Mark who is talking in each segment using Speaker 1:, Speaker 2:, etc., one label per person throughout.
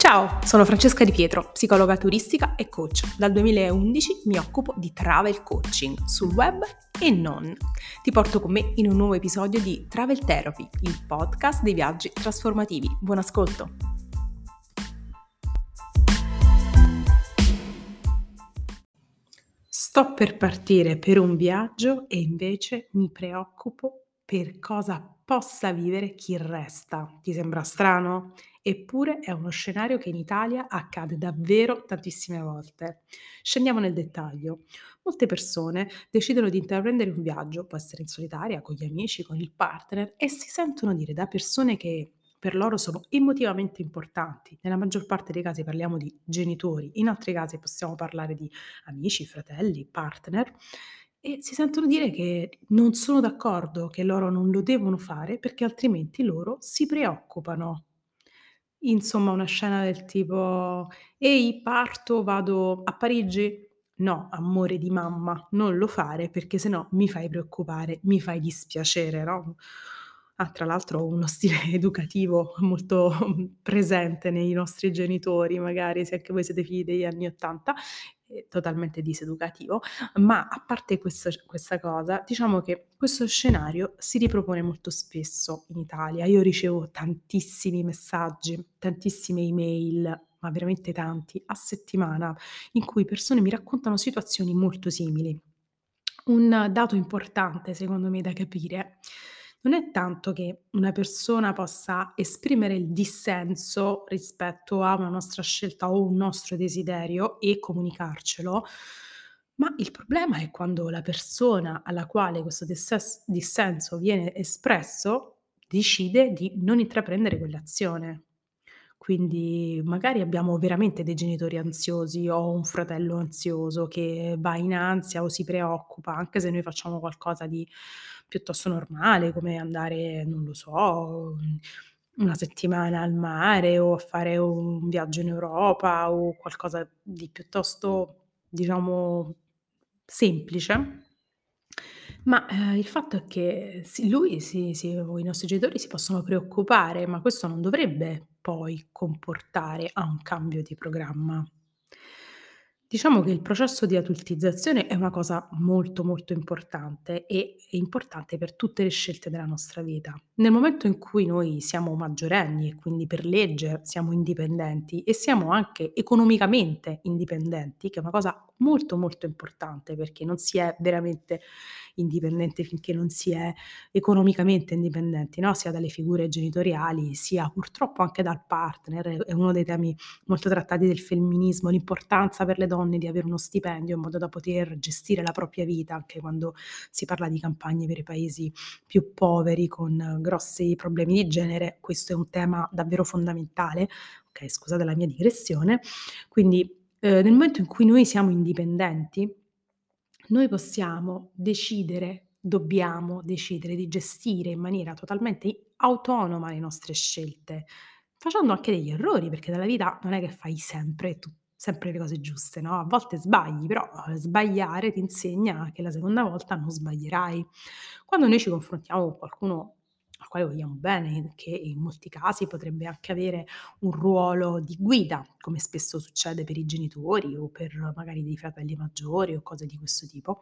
Speaker 1: Ciao, sono Francesca Di Pietro, psicologa turistica e coach. Dal 2011 mi occupo di travel coaching sul web e non. Ti porto con me in un nuovo episodio di Travel Therapy, il podcast dei viaggi trasformativi. Buon ascolto! Sto per partire per un viaggio e invece mi preoccupo per cosa possa vivere chi resta. Ti sembra strano? Eppure è uno scenario che in Italia accade davvero tantissime volte. Scendiamo nel dettaglio. Molte persone decidono di intraprendere un viaggio, può essere in solitaria, con gli amici, con il partner, e si sentono dire da persone che per loro sono emotivamente importanti. Nella maggior parte dei casi parliamo di genitori, in altri casi possiamo parlare di amici, fratelli, partner e si sentono dire che non sono d'accordo, che loro non lo devono fare perché altrimenti loro si preoccupano. Insomma, una scena del tipo: "Ehi, parto, vado a Parigi?" "No, amore di mamma, non lo fare perché se no mi fai preoccupare, mi fai dispiacere", no? Ah, tra l'altro uno stile educativo molto presente nei nostri genitori, magari se anche voi siete figli degli anni '80, ehm, totalmente diseducativo, ma a parte questo questa cosa, diciamo che questo scenario si ripropone molto spesso in Italia. Io ricevo tantissimi messaggi, tantissime email, ma veramente tanti, a settimana, in cui persone mi raccontano situazioni molto simili. Un dato importante secondo me da capire non è tanto che una persona possa esprimere il dissenso rispetto a una nostra scelta o un nostro desiderio e comunicarcelo, ma il problema è quando la persona alla quale questo dissenso viene espresso decide di non intraprendere quell'azione. Quindi magari abbiamo veramente dei genitori ansiosi o un fratello ansioso che va in ansia o si preoccupa, anche se noi facciamo qualcosa di piuttosto normale, come andare, non lo so, una settimana al mare o fare un viaggio in Europa o qualcosa di piuttosto, diciamo, semplice. Ma, ehm, il fatto è che sì, lui si o i nostri genitori si possono preoccupare, ma questo non dovrebbe poi comportare a un cambio di programma. Diciamo che il processo di adultizzazione è una cosa molto, molto importante e è importante per tutte le scelte della nostra vita. Nel momento in cui noi siamo maggiorenni e quindi per legge siamo indipendenti e siamo anche economicamente indipendenti, che è una cosa molto, molto importante perché non si è veramente indipendente finché non si è economicamente indipendenti, no? sia dalle figure genitoriali, sia purtroppo anche dal partner. È uno dei temi molto trattati del femminismo, l'importanza per le donne di avere uno stipendio in modo da poter gestire la propria vita, anche quando si parla di campagne per i paesi più poveri con grossi problemi di genere. Questo è un tema davvero fondamentale. Ok, scusate la mia digressione. Quindi eh, nel momento in cui noi siamo indipendenti, noi possiamo decidere, dobbiamo decidere di gestire in maniera totalmente autonoma le nostre scelte, facendo anche degli errori, perché nella vita non è che fai sempre tu sempre le cose giuste, no, a volte sbagli, però, uhm, sbagliare ti insegna che la seconda volta non sbaglierai. Quando noi ci confrontiamo con qualcuno al quale vogliamo bene, che in molti casi potrebbe anche avere un ruolo di guida, come spesso succede per i genitori o per magari dei fratelli maggiori o cose di questo tipo.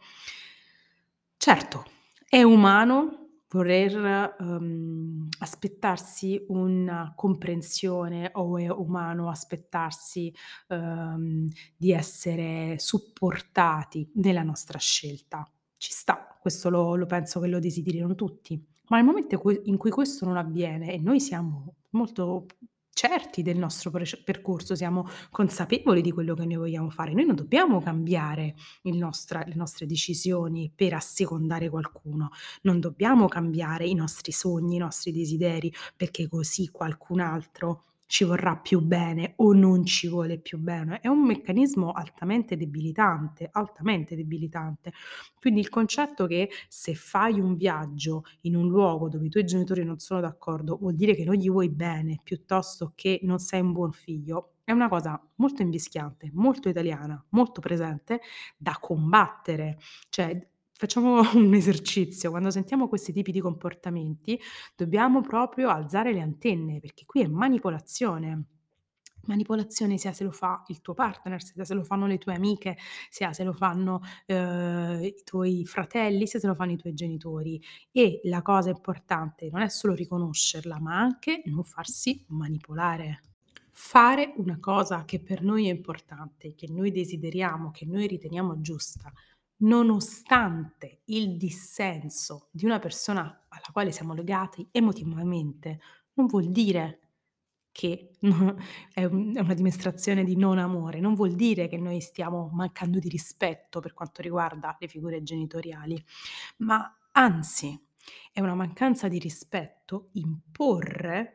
Speaker 1: Certo, è umano voler, uhm, aspettarsi una comprensione o è umano aspettarsi, uhm, di essere supportati nella nostra scelta. Ci sta, questo lo lo penso che lo desiderino tutti. Ma nel momento in cui questo non avviene e noi siamo molto certi del nostro percorso, siamo consapevoli di quello che noi vogliamo fare, noi non dobbiamo cambiare nostra le nostre decisioni per assecondare qualcuno, non dobbiamo cambiare i nostri sogni, i nostri desideri perché così qualcun altro ci vorrà più bene o non ci vuole più bene. È un meccanismo altamente debilitante, altamente debilitante. Quindi il concetto che se fai un viaggio in un luogo dove i tuoi genitori non sono d'accordo, vuol dire che non gli vuoi bene, piuttosto che non sei un buon figlio, è una cosa molto invischiante, molto italiana, molto presente, da combattere. Cioè, facciamo un esercizio, quando sentiamo questi tipi di comportamenti dobbiamo proprio alzare le antenne, perché qui è manipolazione. Manipolazione sia se lo fa il tuo partner, sia se lo fanno le tue amiche, sia se lo fanno, uhm, i tuoi fratelli, sia se lo fanno i tuoi genitori. E la cosa importante non è solo riconoscerla, ma anche non farsi manipolare. Fare una cosa che per noi è importante, che noi desideriamo, che noi riteniamo giusta, nonostante il dissenso di una persona alla quale siamo legati emotivamente, non vuol dire che è una dimostrazione di non amore, non vuol dire che noi stiamo mancando di rispetto per quanto riguarda le figure genitoriali, ma anzi è una mancanza di rispetto imporre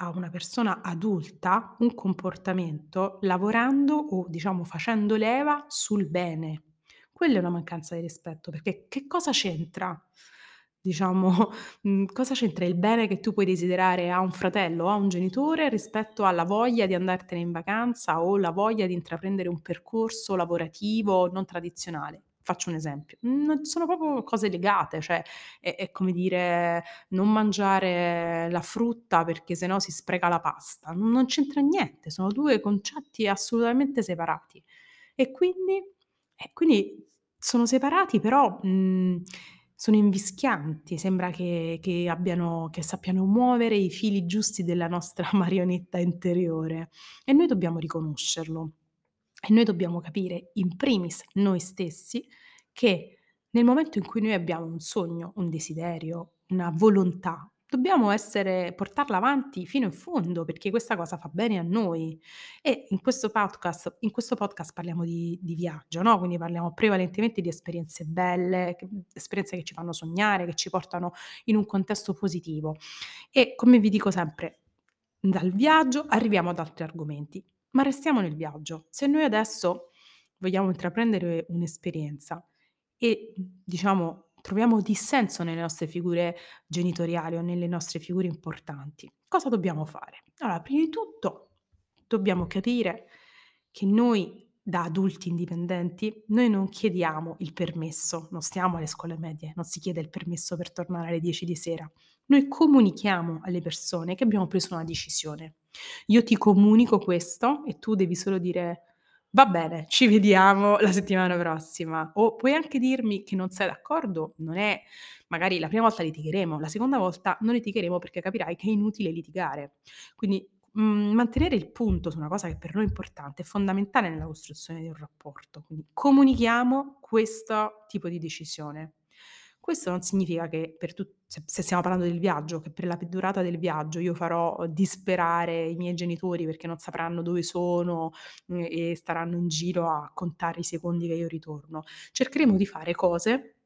Speaker 1: a una persona adulta un comportamento lavorando o diciamo facendo leva sul bene. Quella è una mancanza di rispetto, perché che cosa c'entra, diciamo, mhmm, cosa c'entra il bene che tu puoi desiderare a un fratello o a un genitore rispetto alla voglia di andartene in vacanza o la voglia di intraprendere un percorso lavorativo non tradizionale. Faccio un esempio: non sono proprio cose legate, cioè è è come dire non mangiare la frutta perché se no si spreca la pasta, non c'entra niente, sono 2 concetti assolutamente separati. E quindi e quindi sono separati però, mhmm, sono invischianti, sembra che che abbiano che sappiano muovere i fili giusti della nostra marionetta interiore e noi dobbiamo riconoscerlo. E noi dobbiamo capire, in primis noi stessi, che nel momento in cui noi abbiamo un sogno, un desiderio, una volontà, dobbiamo essere portarla avanti fino in fondo, perché questa cosa fa bene a noi. E in questo podcast in questo podcast parliamo di di viaggio, no, quindi parliamo prevalentemente di esperienze belle, che mhmm, esperienze che ci fanno sognare, che ci portano in un contesto positivo. E come vi dico sempre, dal viaggio arriviamo ad altri argomenti, ma restiamo nel viaggio. Se noi adesso vogliamo intraprendere un'esperienza e, mhmm, diciamo troviamo dissenso nelle nostre figure genitoriali o nelle nostre figure importanti, cosa dobbiamo fare? Allora, prima di tutto dobbiamo capire che noi da adulti indipendenti, noi non chiediamo il permesso, non stiamo alle scuole medie, non si chiede il permesso per tornare alle 10 di sera. Noi comunichiamo alle persone che abbiamo preso una decisione. Io ti comunico questo e tu devi solo dire: "Va bene, ci vediamo la settimana prossima." O puoi anche dirmi che non sei d'accordo, non è magari la prima volta litigheremo, la seconda volta non litigheremo perché capirai che è inutile litigare. Quindi, mhmm, mantenere il punto su una cosa che per noi è importante è fondamentale nella costruzione di un rapporto. Quindi comunichiamo questo tipo di decisione. Questo non significa che per tut se se stiamo parlando del viaggio, che per la durata del viaggio io farò disperare i miei genitori perché non sapranno dove sono, mhmm, e staranno in giro a contare i secondi che io ritorno. Cercheremo di fare cose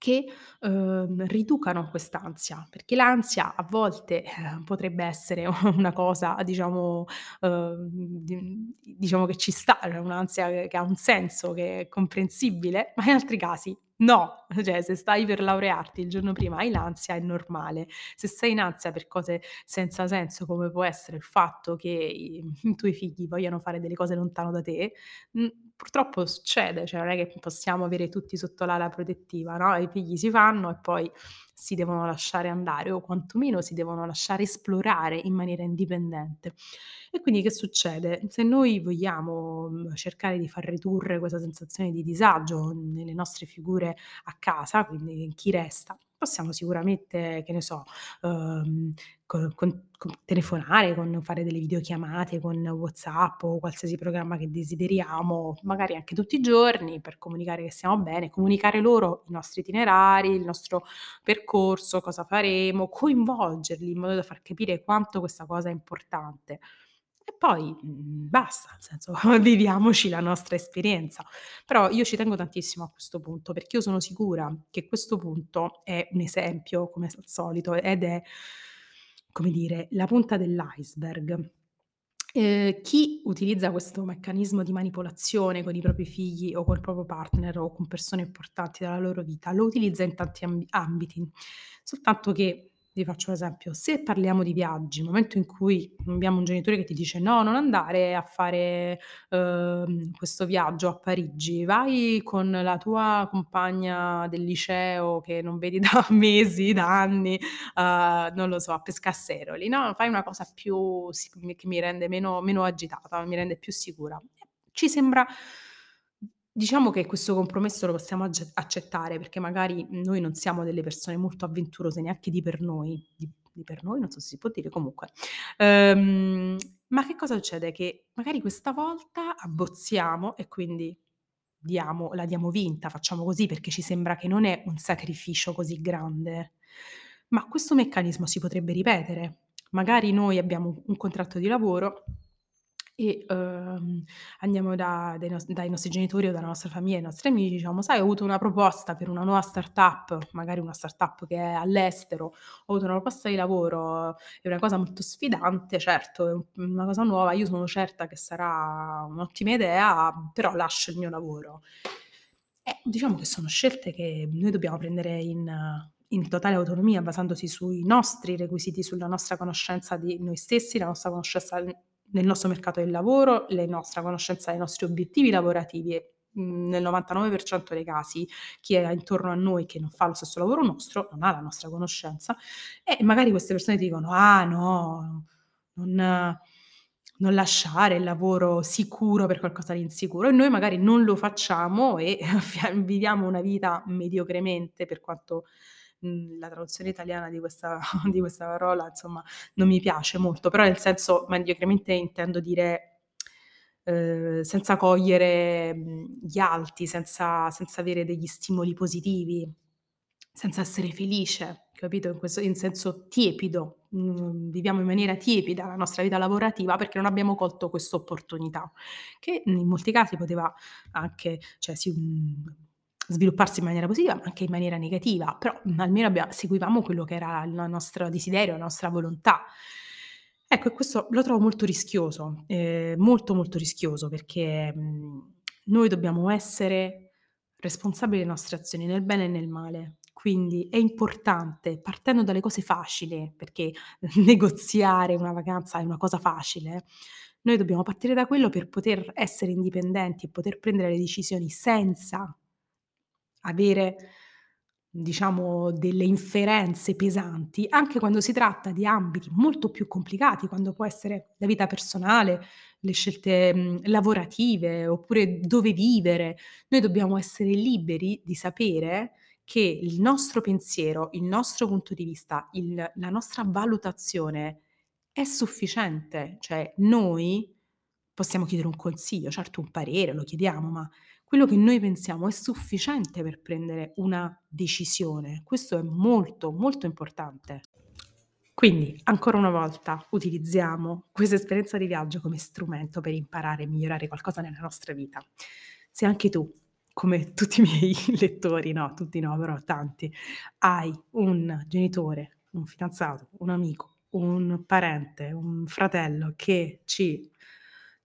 Speaker 1: che, uhm, riducano quest'ansia, perché l'ansia a volte, eh, potrebbe essere una cosa diciamo, di diciamo che ci sta, cioè un'ansia che ha un senso, che è comprensibile, ma in altri casi no. Cioè se stai per laurearti il giorno prima hai l'ansia è normale. Se sei in ansia per cose senza senso, come può essere il fatto che i i tuoi figli vogliano fare delle cose lontano da te, mhmm, purtroppo succede, cioè non è che possiamo avere tutti sotto l'ala protettiva, no, i figli si fanno e poi si devono lasciare andare o quantomeno si devono lasciare esplorare in maniera indipendente. E quindi che succede? Se noi vogliamo, mhmm, cercare di far ridurre questa sensazione di disagio nelle nostre figure a casa, quindi in chi resta, possiamo sicuramente, che ne so, uhm, co con con telefonare, con fare delle videochiamate con WhatsApp o qualsiasi programma che desideriamo, magari anche tutti i giorni per comunicare che stiamo bene, comunicare loro i nostri itinerari, il nostro percorso, cosa faremo, coinvolgerli in modo da far capire quanto questa cosa è importante. E poi, mhmm, basta, nel senso viviamoci la nostra esperienza. Però io ci tengo tantissimo a questo punto, perché io sono sicura che questo punto è un esempio, come al solito, ed è, come dire, la punta dell'iceberg. Ehm, chi utilizza questo meccanismo di manipolazione con i propri figli o col proprio partner o con persone importanti della loro vita, lo utilizza in tanti ambi ambiti, soltanto che Vi faccio un esempio: se parliamo di viaggi, il momento in cui abbiamo un genitore che ti dice: "No, non andare a fare, uhm, questo viaggio a Parigi, vai con la tua compagna del liceo che non vedi da mesi, da anni, uhm, non lo so, a pescà a Seroli, no, fai una cosa più che mi rende meno meno agitata, mi rende più sicura." Ci sembra Diciamo che questo compromesso lo possiamo accettare, perché magari noi non siamo delle persone molto avventurose neanche di per noi, di di per noi, non so se si può dire, comunque. Ehm, ma che cosa succede? Che magari questa volta abbozziamo e quindi diamo la diamo vinta, facciamo così perché ci sembra che non è un sacrificio così grande. Ma questo meccanismo si potrebbe ripetere. Magari noi abbiamo un contratto di lavoro e, uhm, andiamo da dai nos dai nostri genitori o dalla nostra famiglia, ai nostri amici, diciamo: "Sai, ho avuto una proposta per una nuova startup", magari una startup che è all'estero, "Ho avuto una proposta di lavoro, è una cosa molto sfidante, certo, è un una cosa nuova, io sono certa che sarà un'ottima idea, però lascio il mio lavoro". Eh, diciamo che sono scelte che noi dobbiamo prendere in in totale autonomia, basandosi sui nostri requisiti, sulla nostra conoscenza di noi stessi, la nostra conoscenza nel nostro mercato del lavoro, le nostra conoscenza dei nostri obiettivi lavorativi e, mhmm, nel 99% dei casi chi è intorno a noi che non fa lo stesso lavoro nostro, non ha la nostra conoscenza e magari queste persone ti dicono: "Ah no, non non lasciare il lavoro sicuro per qualcosa di insicuro." E noi magari non lo facciamo e viviamo una vita mediocremente per quanto, mhmm, la traduzione italiana di questa di questa parola, insomma, non mi piace molto, però nel senso mediocremente intendo dire, uhm, senza cogliere, mhmm, gli alti, senza senza avere degli stimoli positivi, senza essere felice, capito? In questo in senso tiepido, mhmm, viviamo in maniera tiepida la nostra vita lavorativa perché non abbiamo colto quest'opportunità, che in molti casi poteva anche cioè si svilupparsi in maniera positiva, ma anche in maniera negativa, però, mhmm, almeno abbia seguivamo quello che era il nostro desiderio, la nostra volontà. Ecco, e questo lo trovo molto rischioso, ehm, molto, molto rischioso perché, mhmm, noi dobbiamo essere responsabili delle nostre azioni nel bene e nel male. Quindi è importante, partendo dalle cose facili, perché negoziare una vacanza è una cosa facile, noi dobbiamo partire da quello per poter essere indipendenti e poter prendere le decisioni senza avere, diciamo, delle inferenze pesanti, anche quando si tratta di ambiti molto più complicati, quando può essere la vita personale, le scelte, mhmm, lavorative, oppure dove vivere. Noi dobbiamo essere liberi di sapere che il nostro pensiero, il nostro punto di vista, il la nostra valutazione è sufficiente. Cioè noi possiamo chiedere un consiglio, certo un parere lo chiediamo, ma quello che noi pensiamo è sufficiente per prendere una decisione. Questo è molto, molto importante. Quindi, ancora una volta, utilizziamo questa esperienza di viaggio come strumento per imparare e migliorare qualcosa nella nostra vita. Se anche tu, come tutti i miei lettori, no, tutti no, però tanti, hai un genitore, un fidanzato, un amico, un parente, un fratello che ci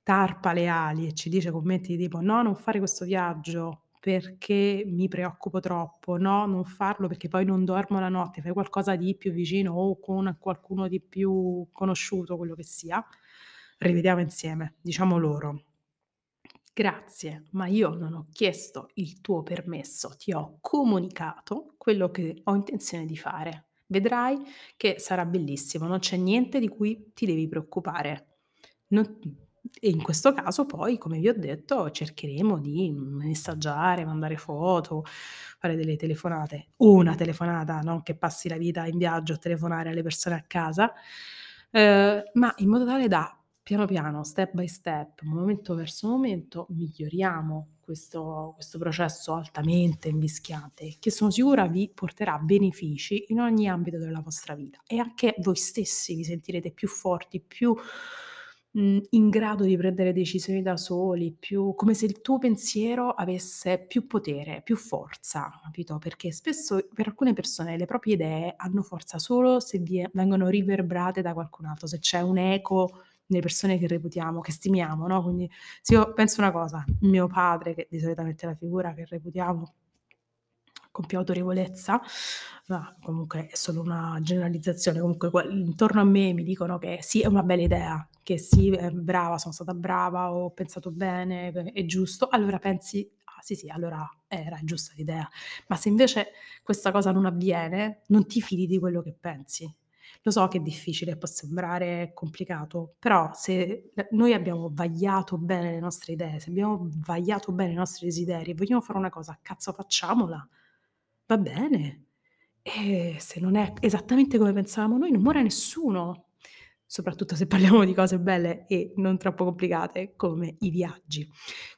Speaker 1: tarpa le ali e ci dice commenti tipo: "No, non fare questo viaggio perché mi preoccupo troppo. No, non farlo perché poi non dormo la notte." Fai qualcosa di più vicino o con qualcuno di più conosciuto, quello che sia. Rivediamo insieme, diciamo loro: "Grazie, ma io non ho chiesto il tuo permesso, ti ho comunicato quello che ho intenzione di fare. Vedrai che sarà bellissimo, non c'è niente di cui ti devi preoccupare." Non e in questo caso poi, come vi ho detto, cercheremo di messaggiare, mandare foto, fare delle telefonate. Una telefonata, non che passi la vita in viaggio a telefonare alle persone a casa, ehm, ma in modo tale da, piano piano, step by step, momento verso momento, miglioriamo questo questo processo altamente invischiante, che sono sicura vi porterà benefici in ogni ambito della vostra vita e anche voi stessi vi sentirete più forti, più Mhmm, in grado di prendere decisioni da soli, più come se il tuo pensiero avesse più potere, più forza, capito? Perché spesso per alcune persone le proprie idee hanno forza solo se vie vengono riverberate da qualcun altro, se c'è un eco nelle persone che reputiamo, che stimiamo, no, quindi se io penso una cosa, mio padre, che di solitamente è la figura che reputiamo con più autorevolezza, ma comunque è solo una generalizzazione, comunque intorno a me mi dicono che sì, è una bella idea, che sì, è brava, sono stata brava, ho pensato bene, è giusto, allora pensi: "Ah sì, sì, allora era giusta l'idea". Ma se invece questa cosa non avviene, non ti fidi di quello che pensi. Lo so che è difficile, può sembrare complicato, però se noi abbiamo vagliato bene le nostre idee, se abbiamo vagliato bene i nostri desideri e vogliamo fare una cosa, cazzo facciamola. Va bene. E se non è esattamente come pensavamo noi, non muore nessuno soprattutto se parliamo di cose belle e non troppo complicate come i viaggi.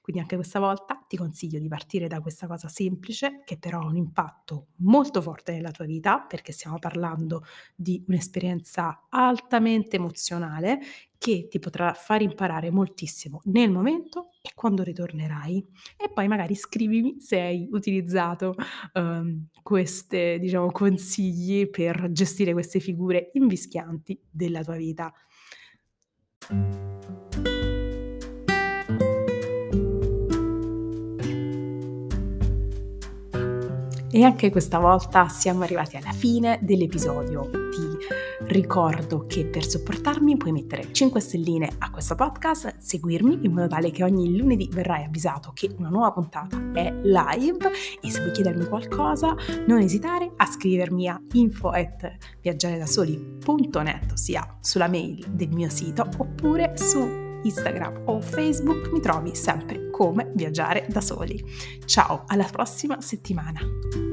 Speaker 1: Quindi anche questa volta ti consiglio di partire da questa cosa semplice che però ha un impatto molto forte nella tua vita perché stiamo parlando di un'esperienza altamente emozionale che ti potrà far imparare moltissimo nel momento e quando ritornerai. E poi magari scrivimi se hai utilizzato, uhm, queste diciamo consigli per gestire queste figure invischianti della tua vita. E anche questa volta siamo arrivati alla fine dell'episodio. Ti ricordo che per supportarmi puoi mettere 5 stelline a questo podcast, seguirmi in modo tale che ogni lunedì verrai avvisato che una nuova puntata è live e se vuoi chiedermi qualcosa non esitare a scrivermi a info@viaggiaredasoli.net, ossia sulla mail del mio sito oppure su Instagram o Facebook mi trovi sempre come viaggiare da soli. Ciao, alla prossima settimana!